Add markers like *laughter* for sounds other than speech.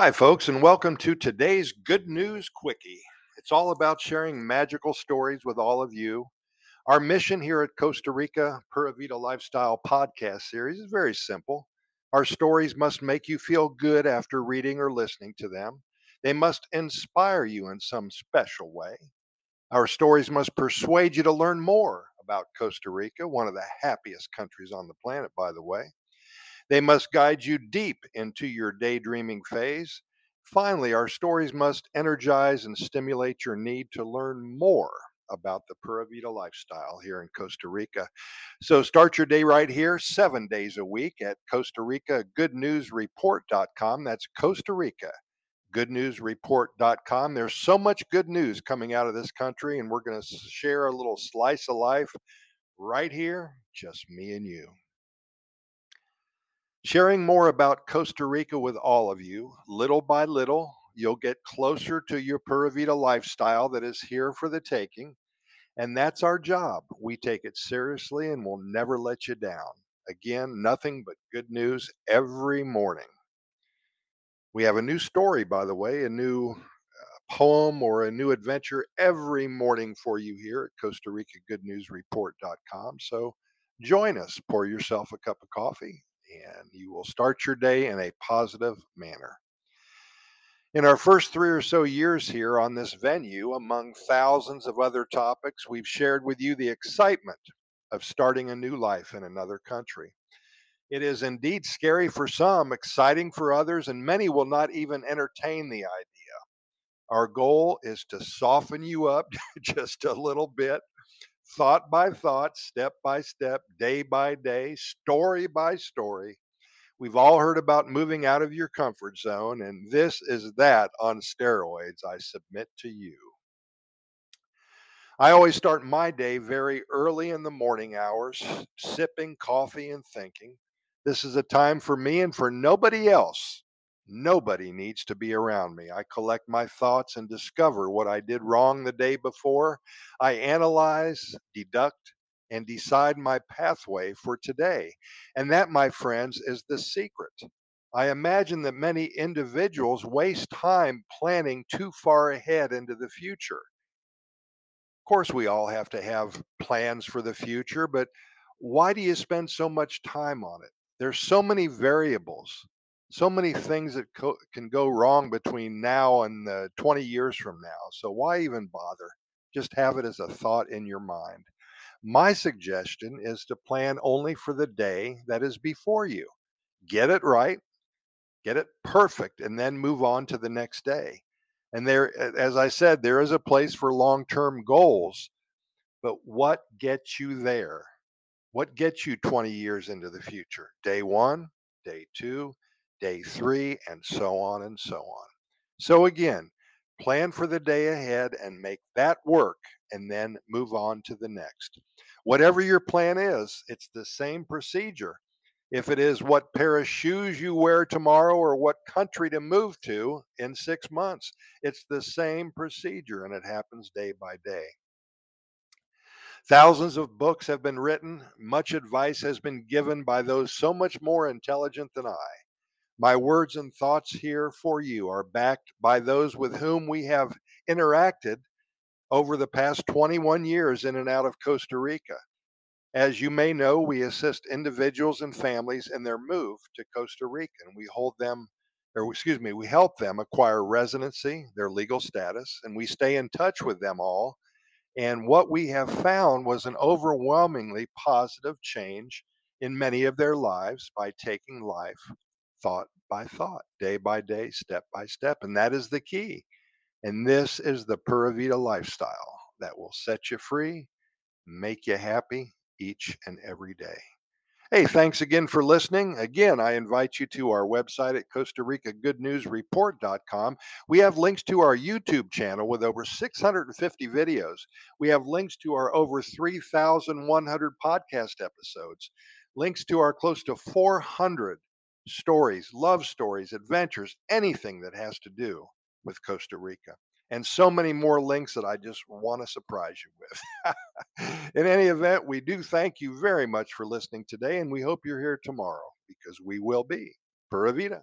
Hi, folks, and welcome to today's Good News Quickie. It's all about sharing magical stories with all of you. Our mission here at Costa Rica Pura Vida Lifestyle podcast series is very simple. Our stories must make you feel good after reading or listening to them. They must inspire you in some special way. Our stories must persuade you to learn more about Costa Rica, one of the happiest countries on the planet, by the way. They must guide you deep into your daydreaming phase. Finally, our stories must energize and stimulate your need to learn more about the Pura Vida lifestyle here in Costa Rica. So start your day right here, seven days a week at Costa Rica Good News GoodNewsReport.com. That's Costa Rica GoodNewsReport.com. There's so much good news coming out of this country, and we're going to share a little slice of life right here, just me and you. Sharing more about Costa Rica with all of you, little by little, you'll get closer to your Pura Vida lifestyle that is here for the taking. And that's our job. We take it seriously and we'll never let you down. Again, nothing but good news every morning. We have a new story, by the way, a new uh, poem or a new adventure every morning for you here at Costa Rica Good News Report.com. So join us, pour yourself a cup of coffee, and you will start your day in a positive manner. In our first three or so years here on this venue, among thousands of other topics, we've shared with you the excitement of starting a new life in another country. It is indeed scary for some, exciting for others, and many will not even entertain the idea. Our goal is to soften you up *laughs* just a little bit thought by thought, step by step, day by day, story by story. We've all heard about moving out of your comfort zone, and this is that on steroids, I submit to you. I always start my day very early in the morning hours, sipping coffee and thinking. This is a time for me and for nobody else Nobody needs to be around me. I collect my thoughts and discover what I did wrong the day before. I analyze, deduct, and decide my pathway for today. And that, my friends, is the secret. I imagine that many individuals waste time planning too far ahead into the future. Of course, we all have to have plans for the future, but why do you spend so much time on it? There's so many variables so many things that co- can go wrong between now and uh, 20 years from now. So why even bother? Just have it as a thought in your mind. My suggestion is to plan only for the day that is before you. Get it right, get it perfect, and then move on to the next day. And there, as I said, there is a place for long term goals, but what gets you there? What gets you 20 years into the future? Day one, day two, day mm-hmm. three, and so on and so on. So, again, plan for the day ahead and make that work, and then move on to the next. Whatever your plan is, it's the same procedure. If it is what pair of shoes you wear tomorrow or what country to move to in six months, it's the same procedure and it happens day by day. Thousands of books have been written, much advice has been given by those so much more intelligent than I. My words and thoughts here for you are backed by those with whom we have interacted over the past 21 years in and out of Costa Rica. As you may know, we assist individuals and families in their move to Costa Rica, and we hold them, or excuse me, we help them acquire residency, their legal status, and we stay in touch with them all. And what we have found was an overwhelmingly positive change in many of their lives by taking life thought by thought, day by day, step by step. And that is the key. And this is the Pura Vida lifestyle that will set you free, make you happy each and every day. Hey, thanks again for listening. Again, I invite you to our website at Costa Rica Good News Report.com. We have links to our YouTube channel with over 650 videos. We have links to our over 3,100 podcast episodes, links to our close to 400 stories, love stories, adventures, anything that has to do with Costa Rica. And so many more links that I just want to surprise you with. *laughs* In any event, we do thank you very much for listening today, and we hope you're here tomorrow because we will be. Pura Vida.